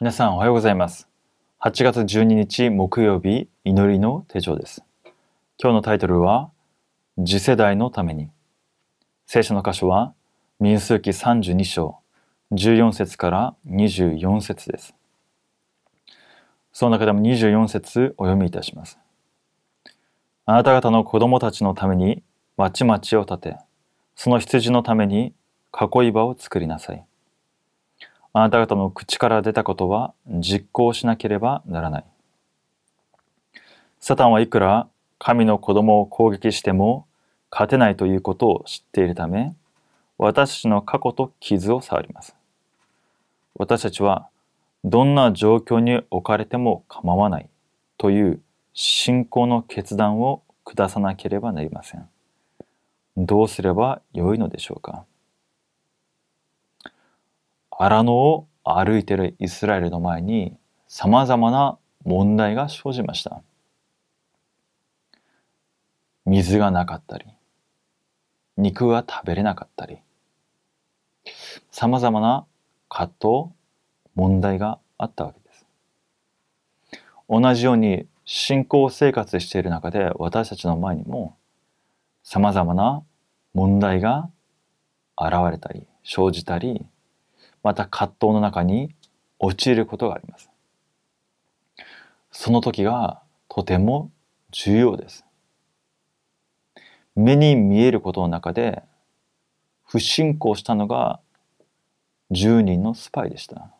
皆さんおはようございます。8月12日木曜日祈りの手帳です。今日のタイトルは次世代のために。聖書の箇所は民数記32章14節から24節です。その中でも24節お読みいたします。あなた方の子供たちのために町々を建て、その羊のために囲い場を作りなさい。あなた方の口から出たことは実行しなければならない。サタンはいくら神の子供を攻撃しても勝てないということを知っているため、私たちの過去と傷を触ります。私たちはどんな状況に置かれても構わないという信仰の決断を下さなければなりません。どうすればよいのでしょうか荒野を歩いているイスラエルの前に様々な問題が生じました。水がなかったり、肉が食べれなかったり、様々な葛藤、問題があったわけです。同じように信仰生活している中で私たちの前にも様々な問題が現れたり生じたりまた葛藤の中に陥ることがあります。その時がとても重要です。目に見えることの中で不信仰したのが10人のスパイでした。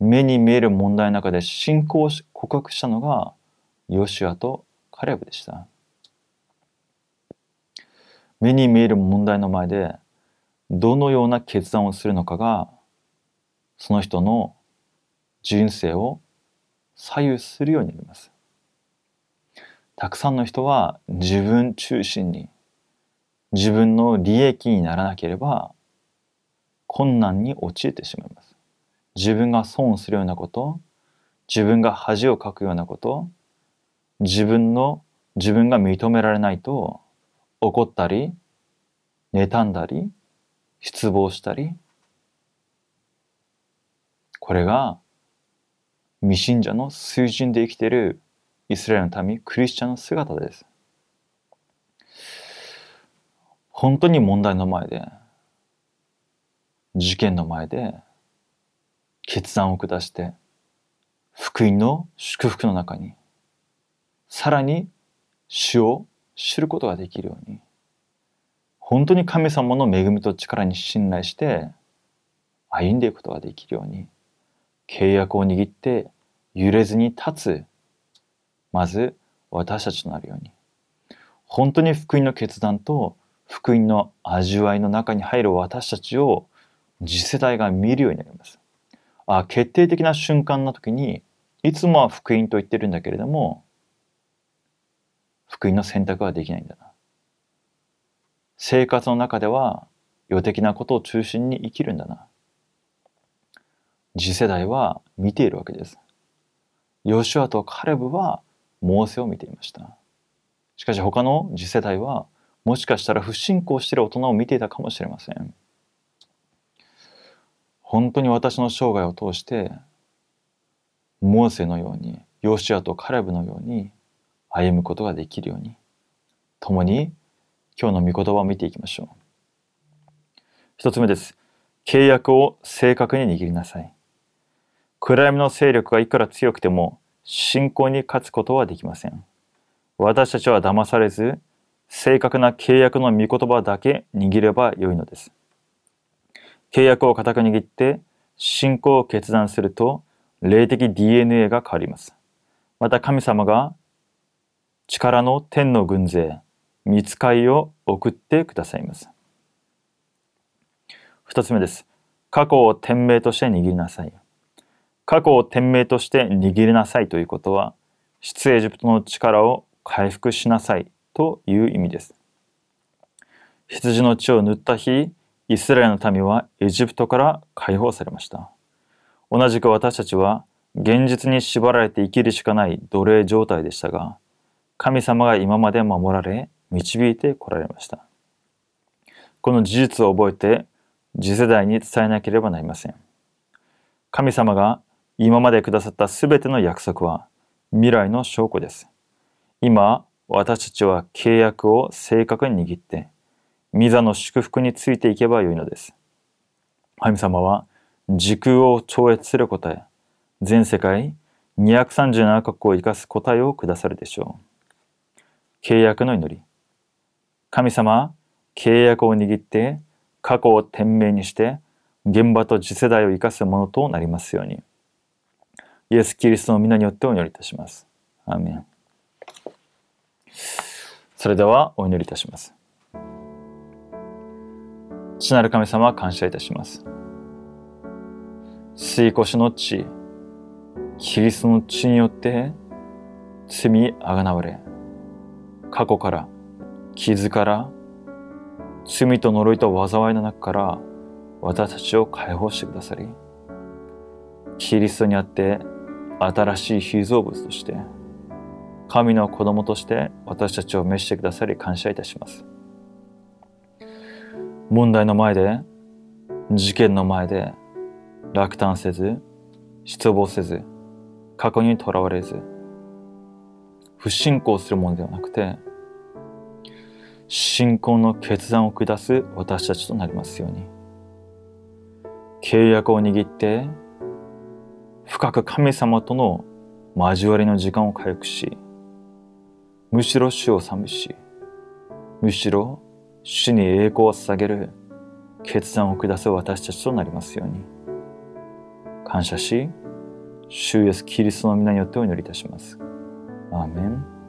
目に見える問題の中で信仰を告白したのがヨシュアとカレブでした。目に見える問題の前でどのような決断をするのかがその人の人生を左右するようになります。たくさんの人は自分中心に自分の利益にならなければ困難に陥ってしまいます。自分が損するようなこと、自分が恥をかくようなこと、自分の自分が認められないと怒ったり、妬んだり、失望したり、これが未信者の水準で生きているイスラエルの民、クリスチャンの姿です。本当に問題の前で事件の前で決断を下して福音の祝福の中にさらに主を知ることができるように本当に神様の恵みと力に信頼して歩んでいくことができるように契約を握って揺れずに立つまず私たちとなるように本当に福音の決断と福音の味わいの中に入る私たちを次世代が見るようになります。あ決定的な瞬間の時にいつもは福音と言ってるんだけれども福音の選択はできないんだな。生活の中では予的なことを中心に生きるんだな。次世代は見ているわけです。ヨシュアとカレブはモーセを見ていました。しかし他の次世代はもしかしたら不信仰している大人を見ていたかもしれません。本当に私の生涯を通してモーセのようにヨシアとカレブのように歩むことができるように共に今日の御言葉を見ていきましょう。一つ目です。契約を正確に握りなさい。暗闇の勢力がいくら強くても信仰に勝つことはできません。私たちは騙されず正確な契約の御言葉だけ握ればよいのです。契約を固く握って信仰を決断すると霊的 DNA が変わります。また神様が力の天の軍勢、見つかいを送ってくださいます。二つ目です。過去を天命として握りなさい。過去を天命として握りなさいということは、出エジプトの力を回復しなさいという意味です。羊の血を塗った日、イスラエルの民はエジプトから解放されました。同じく私たちは現実に縛られて生きるしかない奴隷状態でしたが、神様が今まで守られ、導いてこられました。この事実を覚えて次世代に伝えなければなりません。神様が今までくださったすべての約束は未来の証拠です。今、私たちは契約を正確に握って、御座の祝福についていけばよいのです。神様は時空を超越する答え、全世界237カ国を生かす答えをくださるでしょう。契約の祈り。神様、契約を握って過去を天命にして現場と次世代を生かすものとなりますように。イエス・キリストの皆によってお祈りいたします。アーメン。それではお祈りいたします。父なる神様感謝いたします。吸い越しの地、キリストの血によって罪あがなわれ、過去から、傷から、罪と呪いと災いの中から私たちを解放してくださり、キリストにあって新しい被造物として、神の子供として私たちを召してくださり感謝いたします。問題の前で、事件の前で落胆せず、失望せず、過去にとらわれず、不信仰するものではなくて、信仰の決断を下す私たちとなりますように。契約を握って、深く神様との交わりの時間を回復し、むしろ主を賛美し、むしろ主に栄光を捧げる決断を下す私たちとなりますように。感謝し、主イエスキリストの皆によってお祈りいたします。アーメン。